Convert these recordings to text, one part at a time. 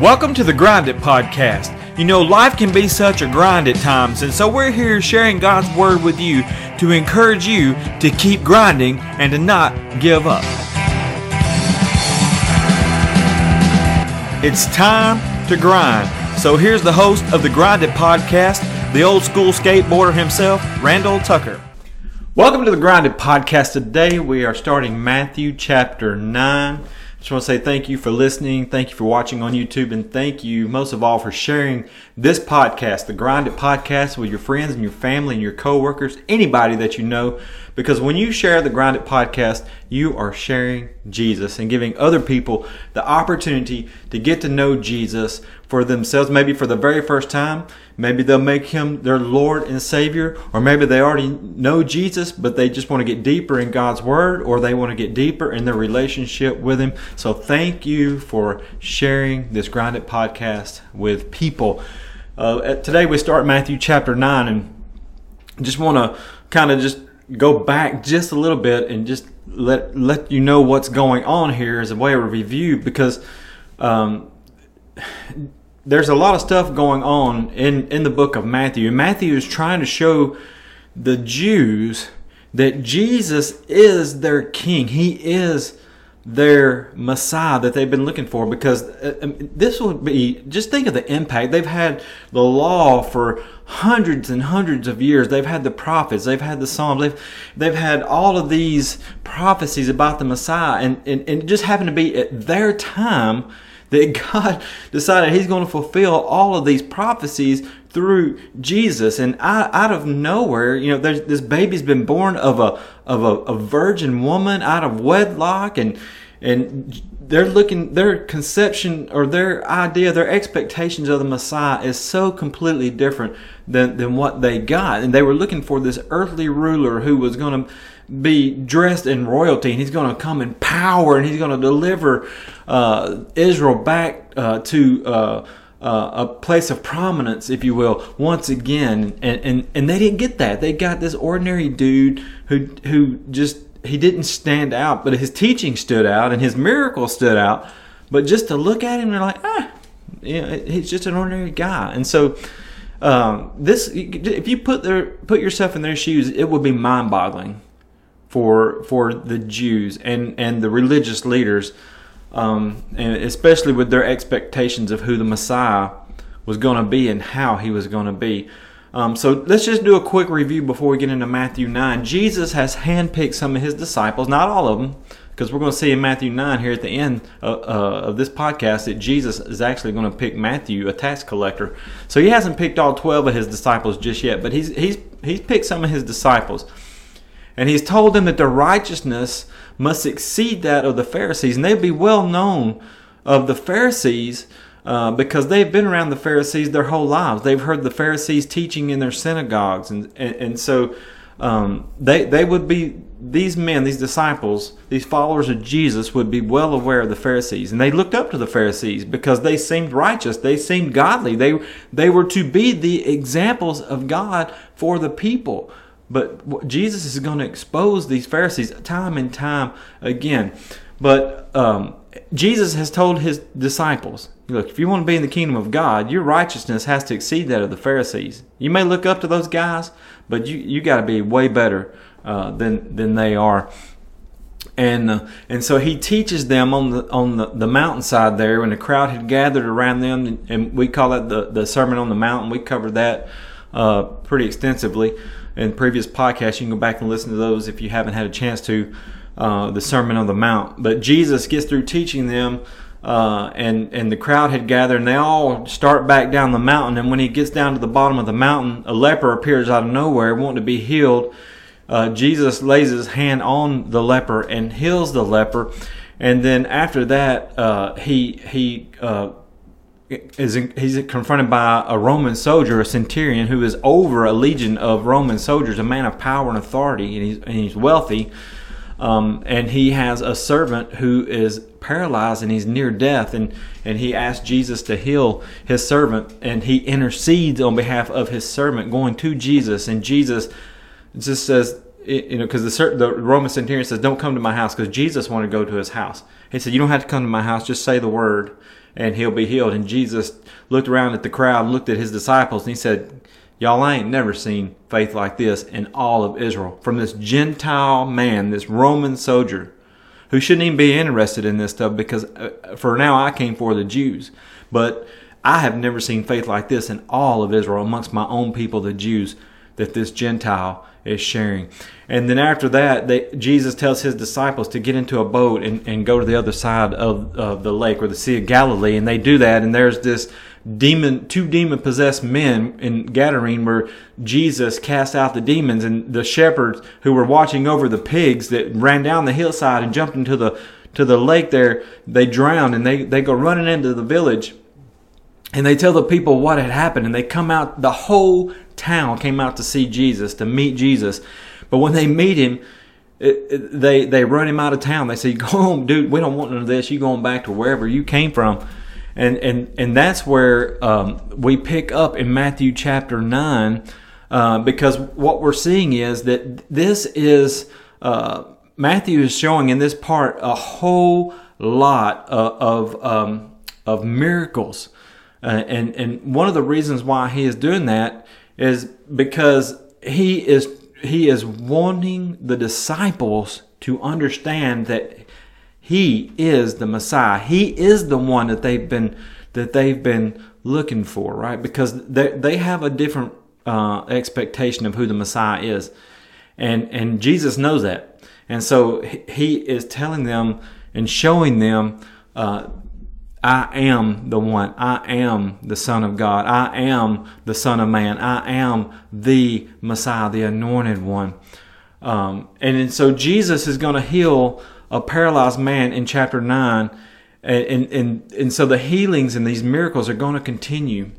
Welcome to the Grind It Podcast. You know, life can be such a grind at times, and so we're here sharing God's Word with you to encourage you to keep grinding and to not give up. It's time to grind. So here's the host of the Grind It Podcast, the old school skateboarder himself, Randall Tucker. Welcome to the Grind It Podcast. Today we are starting Matthew chapter 9 just want to say thank you for listening. Thank you for watching on YouTube. And thank you most of all for sharing this podcast, the Grind It Podcast, with your friends and your family and your coworkers, anybody that you know. Because when you share the Grind It Podcast, you are sharing Jesus and giving other people the opportunity to get to know Jesus for themselves, maybe for the very first time. Maybe they'll make him their Lord and Savior, or maybe they already know Jesus, but they just want to get deeper in God's Word, or they want to get deeper in their relationship with Him. So thank you for sharing this Grind It podcast with people. Uh, today we start Matthew chapter 9, and just want to kind of just go back just a little bit and just let let you know what's going on here as a way of review because um, there's a lot of stuff going on in, in the book of Matthew. Matthew is trying to show the Jews that Jesus is their king. He is their Messiah that they've been looking for because uh, um, this would be just think of the impact. They've had the law for hundreds and hundreds of years. They've had the prophets, they've had the Psalms, they've, they've had all of these prophecies about the Messiah, and, and, and it just happened to be at their time that God decided He's going to fulfill all of these prophecies through Jesus. And out of nowhere, you know, this baby's been born of a of a, a virgin woman out of wedlock, and and they're looking their conception or their idea, their expectations of the Messiah is so completely different than than what they got, and they were looking for this earthly ruler who was going to be dressed in royalty and he's going to come in power and he's going to deliver uh, Israel back uh, to uh, uh, a place of prominence, if you will, once again. And, and, and they didn't get that. They got this ordinary dude who, who just, he didn't stand out, but his teaching stood out and his miracle stood out. But just to look at him, they're like, ah, he's just an ordinary guy. And so, um, this, if you put their, put yourself in their shoes, it would be mind boggling for for the Jews and and the religious leaders, um, and especially with their expectations of who the Messiah was going to be and how he was going to be. Um, so let's just do a quick review before we get into Matthew 9. Jesus has handpicked some of his disciples, not all of them, because we're going to see in Matthew 9 here at the end uh, uh, of this podcast that Jesus is actually going to pick Matthew, a tax collector. So he hasn't picked all 12 of his disciples just yet, but he's, he's, he's picked some of his disciples. And he's told them that their righteousness must exceed that of the Pharisees. And they'd be well known of the Pharisees uh, because they've been around the Pharisees their whole lives. They've heard the Pharisees teaching in their synagogues. And, and, and so um, they, they would be, these men, these disciples, these followers of Jesus would be well aware of the Pharisees. And they looked up to the Pharisees because they seemed righteous. They seemed godly. They, they were to be the examples of God for the people. But Jesus is going to expose these Pharisees time and time again. But um, Jesus has told his disciples, look, if you want to be in the kingdom of God, your righteousness has to exceed that of the Pharisees. You may look up to those guys, but you you got to be way better uh, than than they are. And uh, and so he teaches them on the on the, the mountainside there, when the crowd had gathered around them, and, and we call that the the Sermon on the Mountain. We covered that uh, pretty extensively in previous podcasts. You can go back and listen to those if you haven't had a chance to. Uh, the Sermon on the Mount. But Jesus gets through teaching them, uh, and and the crowd had gathered, and they all start back down the mountain. And when he gets down to the bottom of the mountain, a leper appears out of nowhere, wanting to be healed. Uh, Jesus lays his hand on the leper and heals the leper, and then after that, uh, he he uh, is he's confronted by a Roman soldier, a centurion, who is over a legion of Roman soldiers, a man of power and authority, and he's, and he's wealthy. Um, and he has a servant who is paralyzed and he's near death, and, and he asks Jesus to heal his servant, and he intercedes on behalf of his servant, going to Jesus, and Jesus just says, you know, because the, the Roman centurion says, "Don't come to my house," because Jesus wanted to go to his house. He said, "You don't have to come to my house; just say the word, and he'll be healed." And Jesus looked around at the crowd, and looked at his disciples, and he said, "Y'all ain't never seen faith like this in all of Israel from this Gentile man, this Roman soldier." Who shouldn't even be interested in this stuff because uh, for now I came for the Jews. But I have never seen faith like this in all of Israel amongst my own people, the Jews, that this Gentile is sharing. And then after that, they, Jesus tells his disciples to get into a boat and, and go to the other side of, of the lake or the Sea of Galilee. And they do that. And there's this demon, two demon possessed men in Gadarene where Jesus cast out the demons. And the shepherds who were watching over the pigs that ran down the hillside and jumped into the, to the lake there, they drowned and they, they go running into the village and they tell the people what had happened and they come out the whole town came out to see jesus to meet jesus. But when they meet him it, it, they they run him out of town. They say go home dude. We don't want none of this. You going back to wherever you came from. And and and that's where um, we pick up in matthew chapter 9 uh, because what we're seeing is that this is uh, matthew is showing in this part a whole lot of of, um, of miracles. Uh, and and one of the reasons why he is doing that is because he is he is wanting the disciples to understand that he is the Messiah. He is the one that they've been that they've been looking for, right? Because they they have a different uh, expectation of who the Messiah is, and and Jesus knows that, and so he is telling them and showing them uh, I am the one. I am the Son of God. I am the Son of Man. I am the Messiah, the anointed one. Um, and, and so Jesus is going to heal a paralyzed man in chapter 9. And, and, and, and so the healings and these miracles are going to continue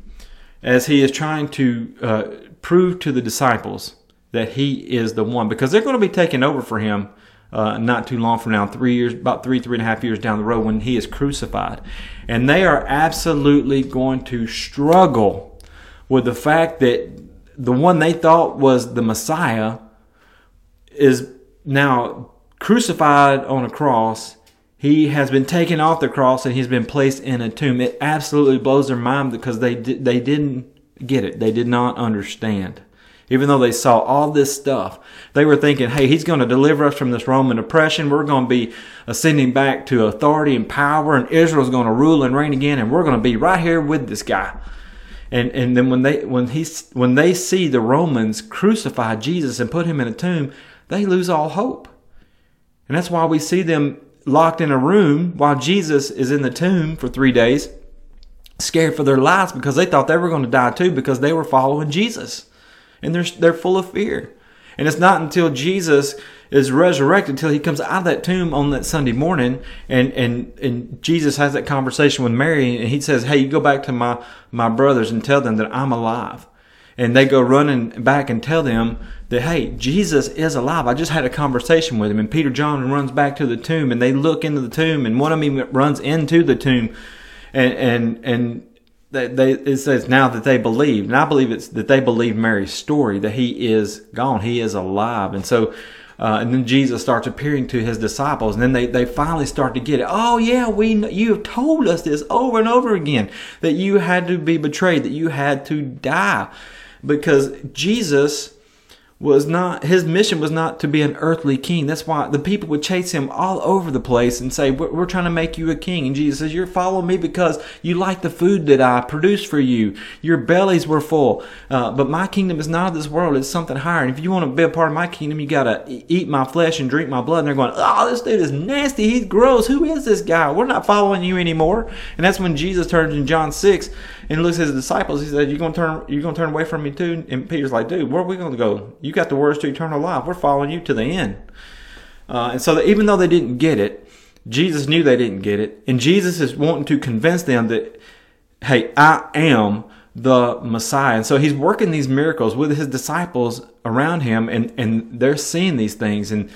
as he is trying to uh, prove to the disciples that he is the one because they're going to be taking over for him uh, not too long from now, three years, about three, three and a half years down the road when he is crucified. And they are absolutely going to struggle with the fact that the one they thought was the Messiah is now crucified on a cross. He has been taken off the cross and he's been placed in a tomb. It absolutely blows their mind because they they didn't get it. They did not understand even though they saw all this stuff. They were thinking, hey, he's going to deliver us from this Roman oppression. We're going to be ascending back to authority and power, and Israel's going to rule and reign again, and we're going to be right here with this guy. And and then when they when he when they see the Romans crucify Jesus and put him in a tomb, they lose all hope. And that's why we see them locked in a room while Jesus is in the tomb for three days, scared for their lives because they thought they were going to die too because they were following Jesus and they're they're full of fear. And it's not until Jesus is resurrected until he comes out of that tomb on that Sunday morning and, and, and Jesus has that conversation with Mary and he says, Hey, you go back to my, my brothers and tell them that I'm alive. And they go running back and tell them that, hey, Jesus is alive. I just had a conversation with him. And Peter John runs back to the tomb and they look into the tomb and one of them runs into the tomb and, and, and they, they, it says now that they believe, and I believe it's that they believe Mary's story that he is gone, he is alive, and so. Uh, and then Jesus starts appearing to his disciples, and then they, they finally start to get it. Oh yeah, we you have told us this over and over again that you had to be betrayed, that you had to die, because Jesus was not his mission was not to be an earthly king. That's why the people would chase him all over the place and say we're, we're, trying to make you a king. And jesus says you're following me because you like the food that i produced for you. Your bellies were full. Uh, but my kingdom is not of this world. It's something higher. And if you want to be a part of my kingdom you gotta eat my flesh and drink my blood. And they're going oh this dude is nasty. He's gross. Who is this guy? We're not following you anymore. And that's when jesus turns in john 6 and looks at his disciples. He said, "You gonna turn? You gonna turn away from me too?" And Peter's like, "Dude, where are we gonna go? You got the words to eternal life. We're following you to the end." Uh, and so, that even though they didn't get it, Jesus knew they didn't get it, and Jesus is wanting to convince them that, "Hey, I am." the Messiah. And so he's working these miracles with his disciples around him and, and they're seeing these things and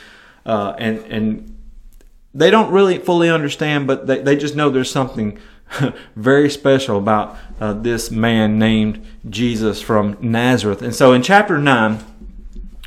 uh, and and they don't really fully understand, but they, they just know there's something very special about uh, this man named Jesus from Nazareth. And so in chapter 9,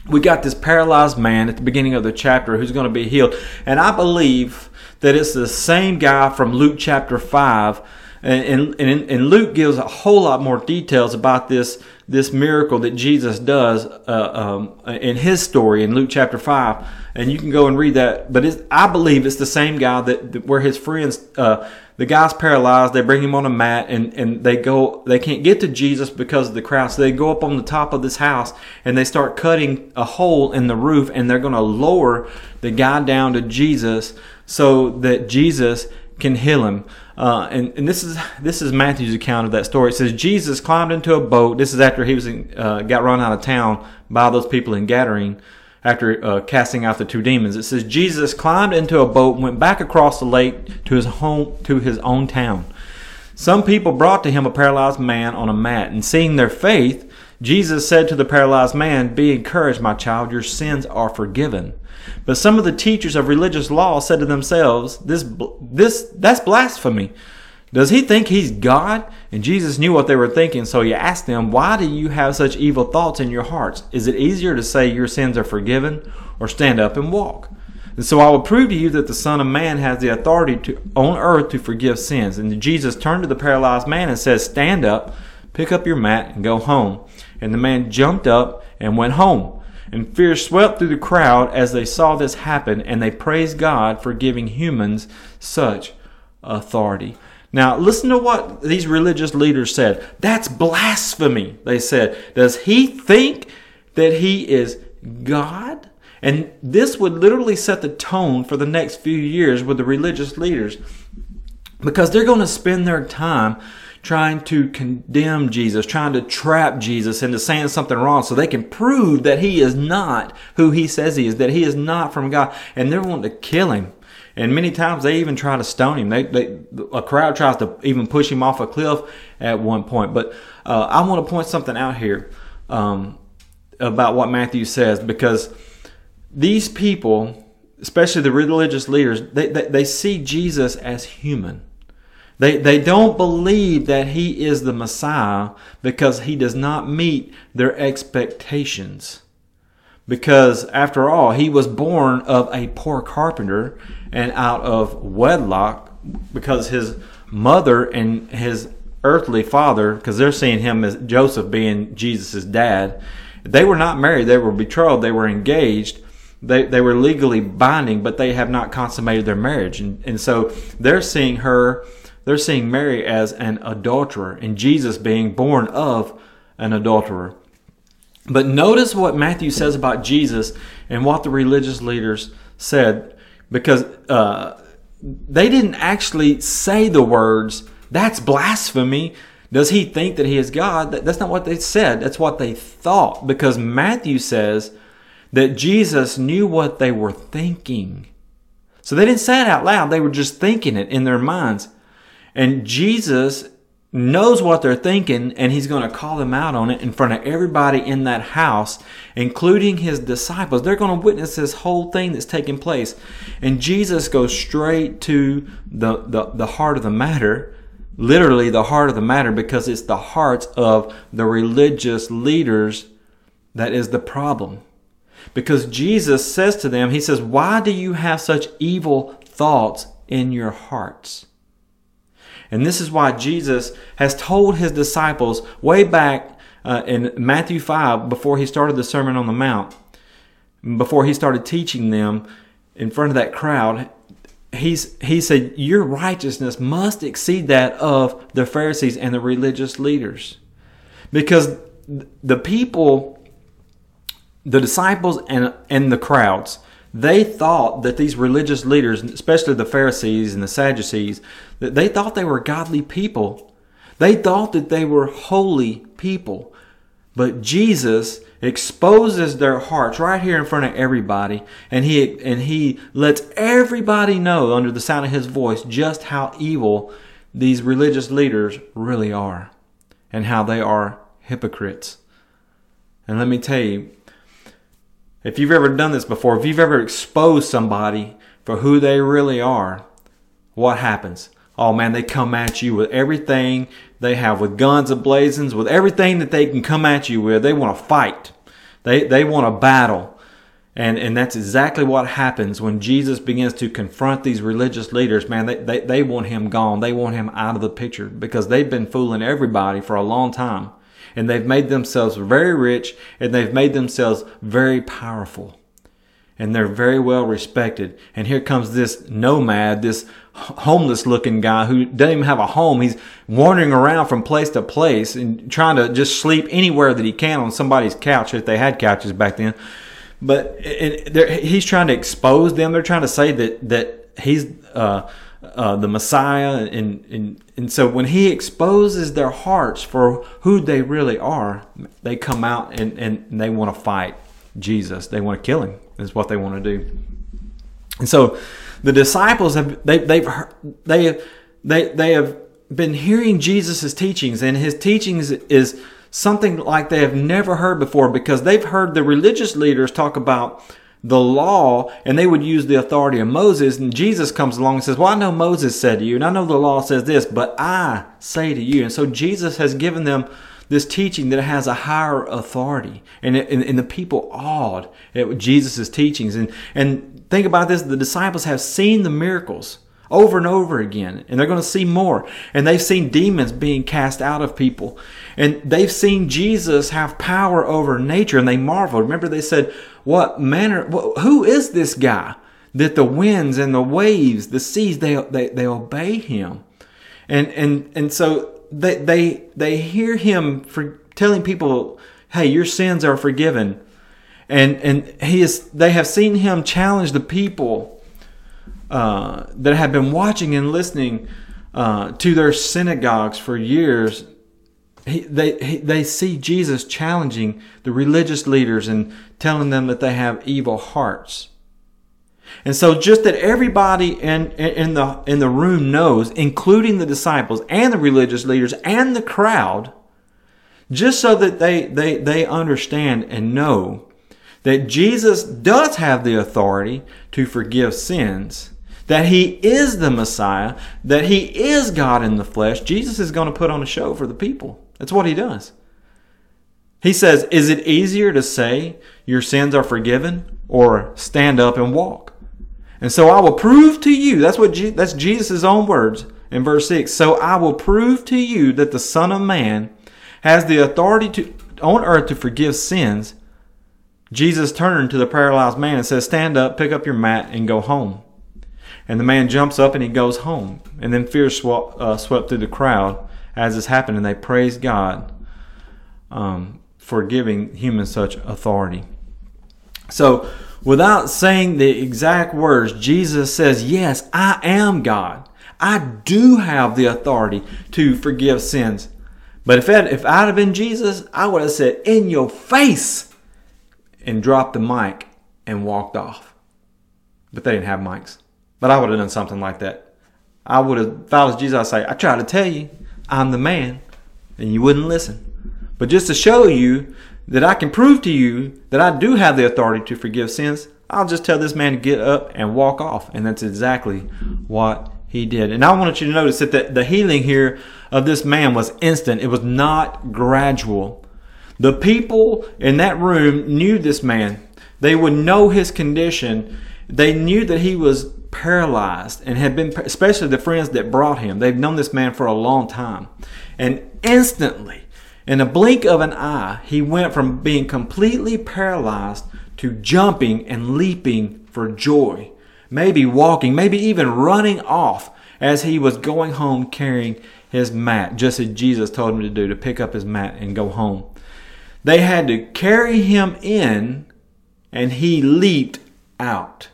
we got this paralyzed man at the beginning of the chapter who's going to be healed. And I believe that it's the same guy from Luke chapter 5. And, and, and Luke gives a whole lot more details about this, this miracle that Jesus does uh, um, in his story in Luke chapter 5. And you can go and read that. But I believe it's the same guy that, that where his friends. Uh, the guy's paralyzed. They bring him on a mat and, and they go, they can't get to Jesus because of the crowd. So they go up on the top of this house and they start cutting a hole in the roof and they're going to lower the guy down to Jesus so that Jesus can heal him. Uh, and, and this is this is Matthew's account of that story. It says Jesus climbed into a boat. This is after he was in, uh, got run out of town by those people in Gadarene after uh, casting out the two demons. It says Jesus climbed into a boat, and went back across the lake to his home to his own town. Some people brought to him a paralyzed man on a mat, and seeing their faith, Jesus said to the paralyzed man, "Be encouraged, my child; your sins are forgiven." But some of the teachers of religious law said to themselves, "This this that's blasphemy." Does he think he's God? And Jesus knew what they were thinking, so he asked them, Why do you have such evil thoughts in your hearts? Is it easier to say your sins are forgiven or stand up and walk? And so I will prove to you that the Son of Man has the authority to, on earth to forgive sins. And Jesus turned to the paralyzed man and said, Stand up, pick up your mat, and go home. And the man jumped up and went home. And fear swept through the crowd as they saw this happen, and they praised God for giving humans such authority. Now, listen to what these religious leaders said. That's blasphemy, they said. Does he think that he is God? And this would literally set the tone for the next few years with the religious leaders because they're going to spend their time trying to condemn Jesus, trying to trap Jesus into saying something wrong so they can prove that he is not who he says he is, that he is not from God. And they're wanting to kill him. And many times they even try to stone him. They, they, a crowd tries to even push him off a cliff at one point. But uh, I want to point something out here um, about what Matthew says because these people, especially the religious leaders, they, they, they see Jesus as human. They, they don't believe that he is the Messiah because he does not meet their expectations. Because after all, he was born of a poor carpenter and out of wedlock because his mother and his earthly father, because they're seeing him as Joseph being Jesus' dad, they were not married. They were betrothed. They were engaged. They, they were legally binding, but they have not consummated their marriage. And, and so they're seeing her, they're seeing Mary as an adulterer and Jesus being born of an adulterer. But notice what Matthew says about Jesus and what the religious leaders said because uh, they didn't actually say the words, that's blasphemy. Does he think that he is God? That's not what they said. That's what they thought. Because Matthew says that Jesus knew what they were thinking. So they didn't say it out loud, they were just thinking it in their minds. And Jesus knows what they're thinking and he's going to call them out on it in front of everybody in that house, including his disciples. They're going to witness this whole thing that's taking place. And Jesus goes straight to the, the, the heart of the matter, literally the heart of the matter, because it's the hearts of the religious leaders that is the problem. Because Jesus says to them, He says, Why do you have such evil thoughts in your hearts? And this is why Jesus has told his disciples way back uh, in Matthew 5, before he started the Sermon on the Mount, before he started teaching them in front of that crowd, he's, he said, Your righteousness must exceed that of the Pharisees and the religious leaders. Because the people, the disciples, and, and the crowds, they thought that these religious leaders, especially the Pharisees and the Sadducees, that they thought they were godly people. They thought that they were holy people. But Jesus exposes their hearts right here in front of everybody, and he and he lets everybody know under the sound of his voice just how evil these religious leaders really are and how they are hypocrites. And let me tell you, if you've ever done this before, if you've ever exposed somebody for who they really are, what happens? Oh man, they come at you with everything they have, with guns and blazons, with everything that they can come at you with. They want to fight. They, they want to battle. And, and that's exactly what happens when Jesus begins to confront these religious leaders. Man, they, they, they want him gone. They want him out of the picture because they've been fooling everybody for a long time. And they've made themselves very rich and they've made themselves very powerful. And they're very well respected. And here comes this nomad, this homeless looking guy who doesn't even have a home. He's wandering around from place to place and trying to just sleep anywhere that he can on somebody's couch if they had couches back then but he's trying to expose them. They're trying to say that that he's uh, uh, the Messiah, and, and and so when he exposes their hearts for who they really are, they come out and, and they want to fight Jesus. They want to kill him. Is what they want to do. And so the disciples have they they've they they they have been hearing Jesus' teachings, and his teachings is something like they have never heard before because they've heard the religious leaders talk about the law and they would use the authority of Moses. And Jesus comes along and says, Well, I know Moses said to you, and I know the law says this, but I say to you. And so Jesus has given them this teaching that has a higher authority. And, and, and the people awed at Jesus' teachings. And, and think about this the disciples have seen the miracles over and over again. And they're going to see more. And they've seen demons being cast out of people. And they've seen Jesus have power over nature and they marvel. Remember, they said, What manner, who is this guy that the winds and the waves, the seas, they, they, they obey him? And, and, and so they, they, they hear him for telling people, Hey, your sins are forgiven. And, and he is, they have seen him challenge the people uh, that have been watching and listening uh, to their synagogues for years, he, they he, they see Jesus challenging the religious leaders and telling them that they have evil hearts. And so, just that everybody in, in the in the room knows, including the disciples and the religious leaders and the crowd, just so that they they they understand and know that Jesus does have the authority to forgive sins that he is the Messiah, that he is God in the flesh, Jesus is going to put on a show for the people. That's what he does. He says, Is it easier to say your sins are forgiven or stand up and walk? And so I will prove to you, that's what Je- that's Jesus' own words in verse 6. So I will prove to you that the Son of Man has the authority to, on earth to forgive sins. Jesus turned to the paralyzed man and says, Stand up, pick up your mat, and go home. And the man jumps up and he goes home. And then fear swept, uh, swept through the crowd as this happened, and they praised God um, for giving humans such authority. So, without saying the exact words, Jesus says, Yes, I am God. I do have the authority to forgive sins. But if, it, if I'd have been Jesus, I would have said, In your face, and dropped the mic and walked off. But they didn't have mics. But I would have done something like that. I would have, if I was Jesus, I'd say, I tried to tell you, I'm the man, and you wouldn't listen. But just to show you that I can prove to you that I do have the authority to forgive sins, I'll just tell this man to get up and walk off. And that's exactly what he did. And I wanted you to notice that the, the healing here of this man was instant, it was not gradual. The people in that room knew this man. They would know his condition. They knew that he was paralyzed and had been, especially the friends that brought him, they've known this man for a long time. And instantly, in a blink of an eye, he went from being completely paralyzed to jumping and leaping for joy. Maybe walking, maybe even running off as he was going home carrying his mat, just as Jesus told him to do, to pick up his mat and go home. They had to carry him in, and he leaped out.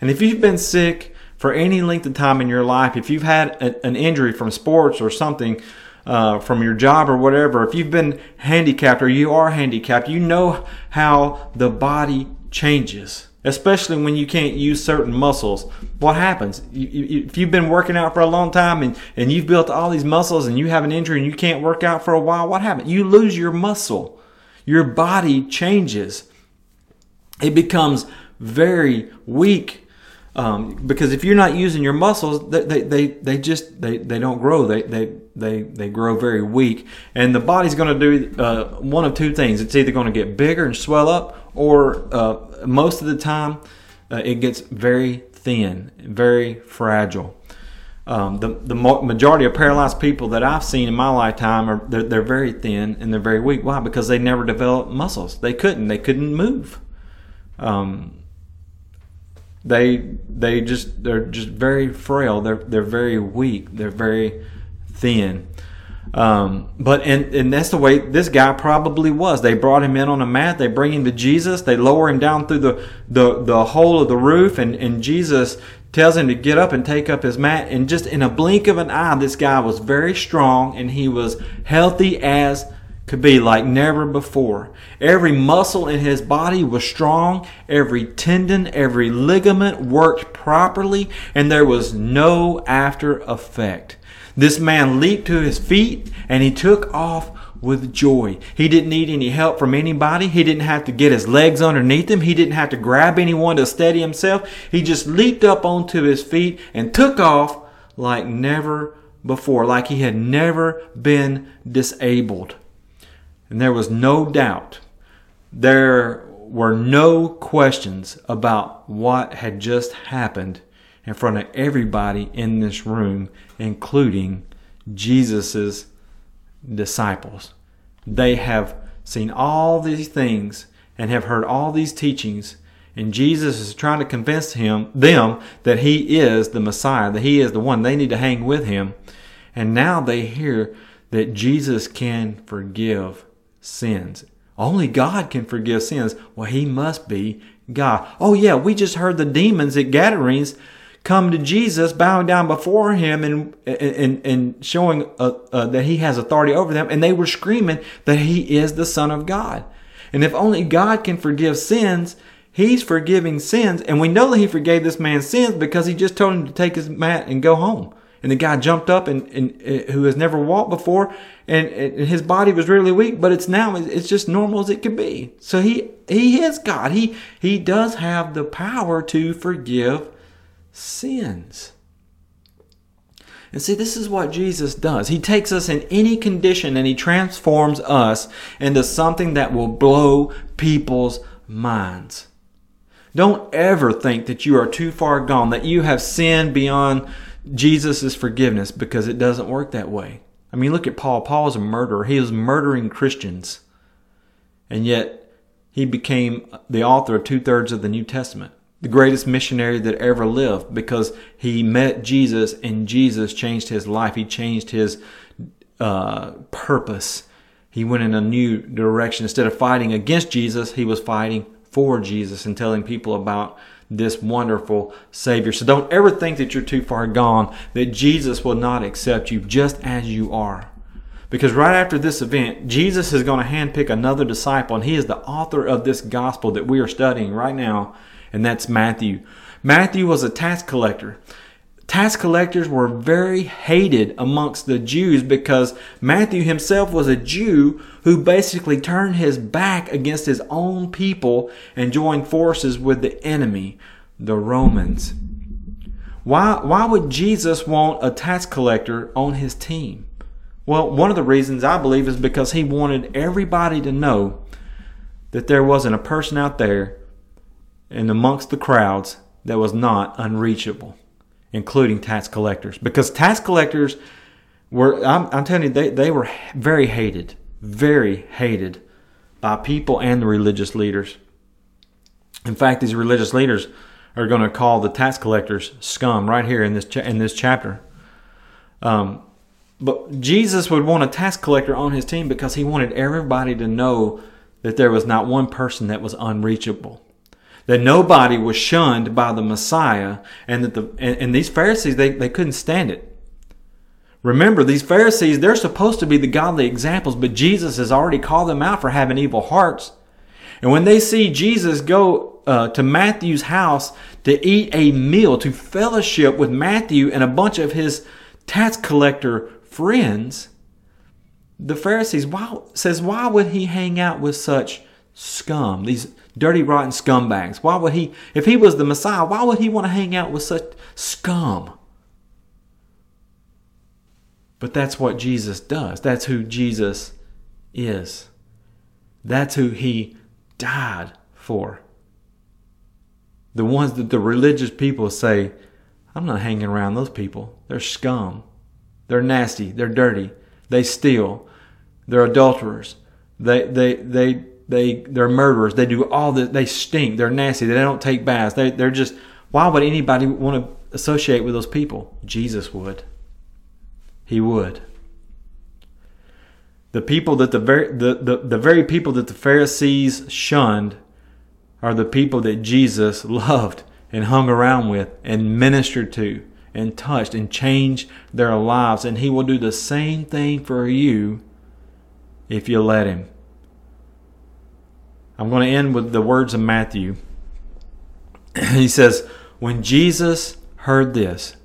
And if you've been sick for any length of time in your life, if you've had a, an injury from sports or something, uh, from your job or whatever, if you've been handicapped or you are handicapped, you know how the body changes, especially when you can't use certain muscles. What happens? You, you, if you've been working out for a long time and, and you've built all these muscles and you have an injury and you can't work out for a while, what happens? You lose your muscle. Your body changes. It becomes very weak Um, because if you're not using your muscles, they, they, they, they just they, they don't grow. They, they they they grow very weak, and the body's going to do uh, one of two things. It's either going to get bigger and swell up, or uh, most of the time, uh, it gets very thin, very fragile. Um, the the majority of paralyzed people that I've seen in my lifetime are they're, they're very thin and they're very weak. Why? Because they never developed muscles. They couldn't. They couldn't move. Um, they they just they're just very frail. They're they're very weak. They're very thin. Um, but and and that's the way this guy probably was. They brought him in on a mat. They bring him to Jesus. They lower him down through the the, the hole of the roof, and and Jesus tells him to get up and take up his mat. And just in a blink of an eye, this guy was very strong and he was healthy as could be like never before. Every muscle in his body was strong, every tendon, every ligament worked properly, and there was no after effect. This man leaped to his feet and he took off with joy. He didn't need any help from anybody. He didn't have to get his legs underneath him. He didn't have to grab anyone to steady himself. He just leaped up onto his feet and took off like never before, like he had never been disabled. And there was no doubt. There were no questions about what had just happened in front of everybody in this room, including Jesus's disciples. They have seen all these things and have heard all these teachings and Jesus is trying to convince him them that he is the Messiah, that he is the one they need to hang with him. And now they hear that Jesus can forgive sins. Only God can forgive sins. Well, he must be God. Oh, yeah, we just heard the demons at Gadarenes come to Jesus, bowing down before him and, and, and showing uh, uh, that he has authority over them. And they were screaming that he is the Son of God. And if only God can forgive sins, he's forgiving sins. And we know that he forgave this man's sins because he just told him to take his mat and go home and the guy jumped up and, and, and who has never walked before and, and, his body was really weak but it's now it's just normal as it could be. So he he is god. He he does have the power to forgive sins. And see this is what jesus does. He takes us in any condition and he transforms us into something that will blow people's minds. Don't ever think that you are too far gone that you have sinned beyond Jesus' forgiveness because it doesn't work that way. I mean, look at Paul. Paul was a murderer. He was murdering Christians. And yet, he became the author of two thirds of the New Testament, the greatest missionary that ever lived because he met Jesus and Jesus changed his life. He changed his uh, purpose. He went in a new direction. Instead of fighting against Jesus, he was fighting for Jesus and telling people about this wonderful Savior. So don't ever think that you're too far gone, that Jesus will not accept you just as you are. Because right after this event, Jesus is going to handpick another disciple, and he is the author of this gospel that we are studying right now, and that's Matthew. Matthew was a tax collector tax collectors were very hated amongst the Jews because Matthew himself was a Jew who basically turned his back against his own people and joined forces with the enemy, the Romans. Why, why would Jesus want a tax collector on his team? Well, one of the reasons I believe is because he wanted everybody to know that there wasn't a person out there and amongst the crowds that was not unreachable including tax collectors. Because tax collectors were, I'm, I'm telling you, they, they were very hated, very hated by people and the religious leaders. In fact, these religious leaders are going to call the tax collectors scum right here in this cha- in this chapter. Um, but Jesus would want a tax collector on his team because he wanted everybody to know that there was not one person that was unreachable that nobody was shunned by the Messiah, and that the and, and these Pharisees they, they couldn't stand it. Remember, these Pharisees, they're supposed to be the godly examples, but Jesus has already called them out for having evil hearts. And when they see Jesus go uh, to Matthew's house to eat a meal, to fellowship with Matthew and a bunch of his tax collector friends, the Pharisees why, says, why would he hang out with such scum, these dirty, rotten scumbags. Why would he, if he was the Messiah, why would he want to hang out with such scum? But that's what Jesus does. That's who Jesus is. That's who he died for. The ones that the religious people say, I'm not hanging around those people. They're scum. They're nasty. They're dirty. They steal. They're adulterers. They, they, they, they, they're murderers. They do all this. They stink. They're nasty. They don't take baths. They, they're just, why would anybody want to associate with those people? Jesus would. He would. The people that the very, the, the, the very people that the Pharisees shunned are the people that Jesus loved and hung around with and ministered to and touched and changed their lives. And He will do the same thing for you if you let Him. I'm going to end with the words of Matthew. he says, When Jesus heard this,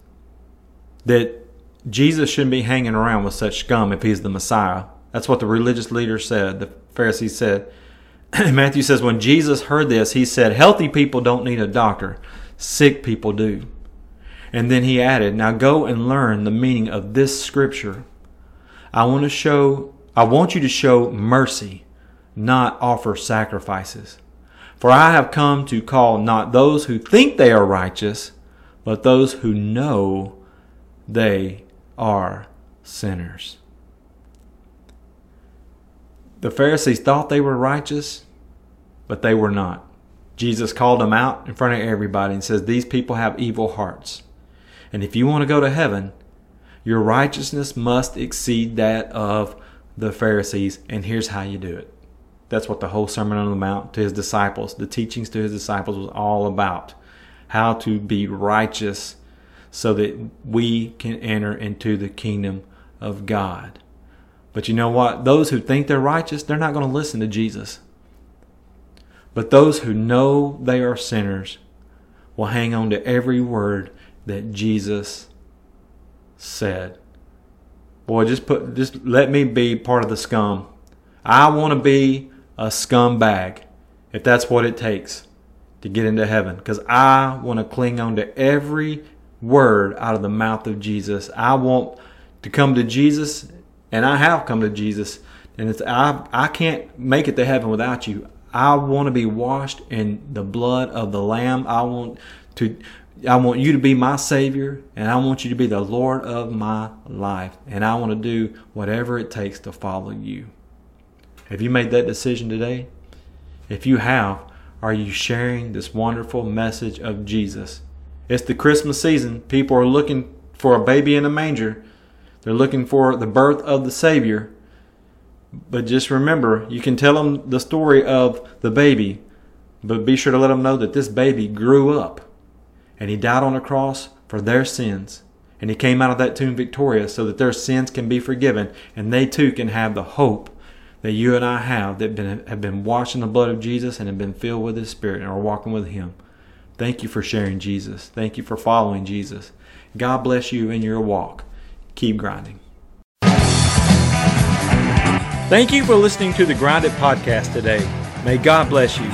that Jesus shouldn't be hanging around with such scum if he's the Messiah. That's what the religious leaders said, the Pharisees said. Matthew says, When Jesus heard this, he said, Healthy people don't need a doctor, sick people do. And then he added, Now go and learn the meaning of this scripture. I want to show I want you to show mercy not offer sacrifices. For I have come to call not those who think they are righteous, but those who know they are sinners. The Pharisees thought they were righteous, but they were not. Jesus called them out in front of everybody and says, These people have evil hearts. And if you want to go to heaven, your righteousness must exceed that of the Pharisees. And here's how you do it. That's what the whole Sermon on the Mount to his disciples, the teachings to his disciples was all about. How to be righteous so that we can enter into the kingdom of God. But you know what? Those who think they're righteous, they're not going to listen to Jesus. But those who know they are sinners will hang on to every word that Jesus said. Boy, just put just let me be part of the scum. I want to be a scumbag, if that's what it takes to get into heaven. Because I want to cling on to every word out of the mouth of Jesus. I want to come to Jesus, and I have come to Jesus. And it's I I can't make it to heaven without you. I want to be washed in the blood of the Lamb. I want to I want you to be my Savior, and I want you to be the Lord of my life. And I want to do whatever it takes to follow you. Have you made that decision today? If you have, are you sharing this wonderful message of Jesus? It's the Christmas season. People are looking for a baby in a manger. They're looking for the birth of the Savior. But just remember, you can tell them the story of the baby, but be sure to let them know that this baby grew up and he died on a cross for their sins. And he came out of that tomb victorious so that their sins can be forgiven and they too can have the hope that you and I have that been, have been washed in the blood of Jesus and have been filled with His Spirit and are walking with Him. Thank you for sharing Jesus. Thank you for following Jesus. God bless you in your walk. Keep grinding. Thank you for listening to the Grind It podcast today. May God bless you.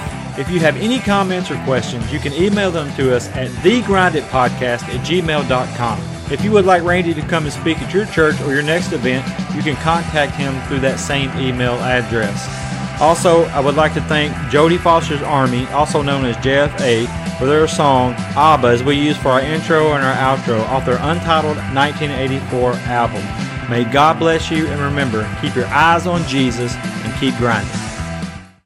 If you have any comments or questions, you can email them to us at thegrinditpodcast at gmail.com. If you would like Randy to come and speak at your church or your next event, you can contact him through that same email address. Also, I would like to thank Jodie Foster's Army, also known as JFA, for their song ABBA as we use for our intro and our outro off their untitled 1984 album. May God bless you and remember, keep your eyes on Jesus and keep grinding.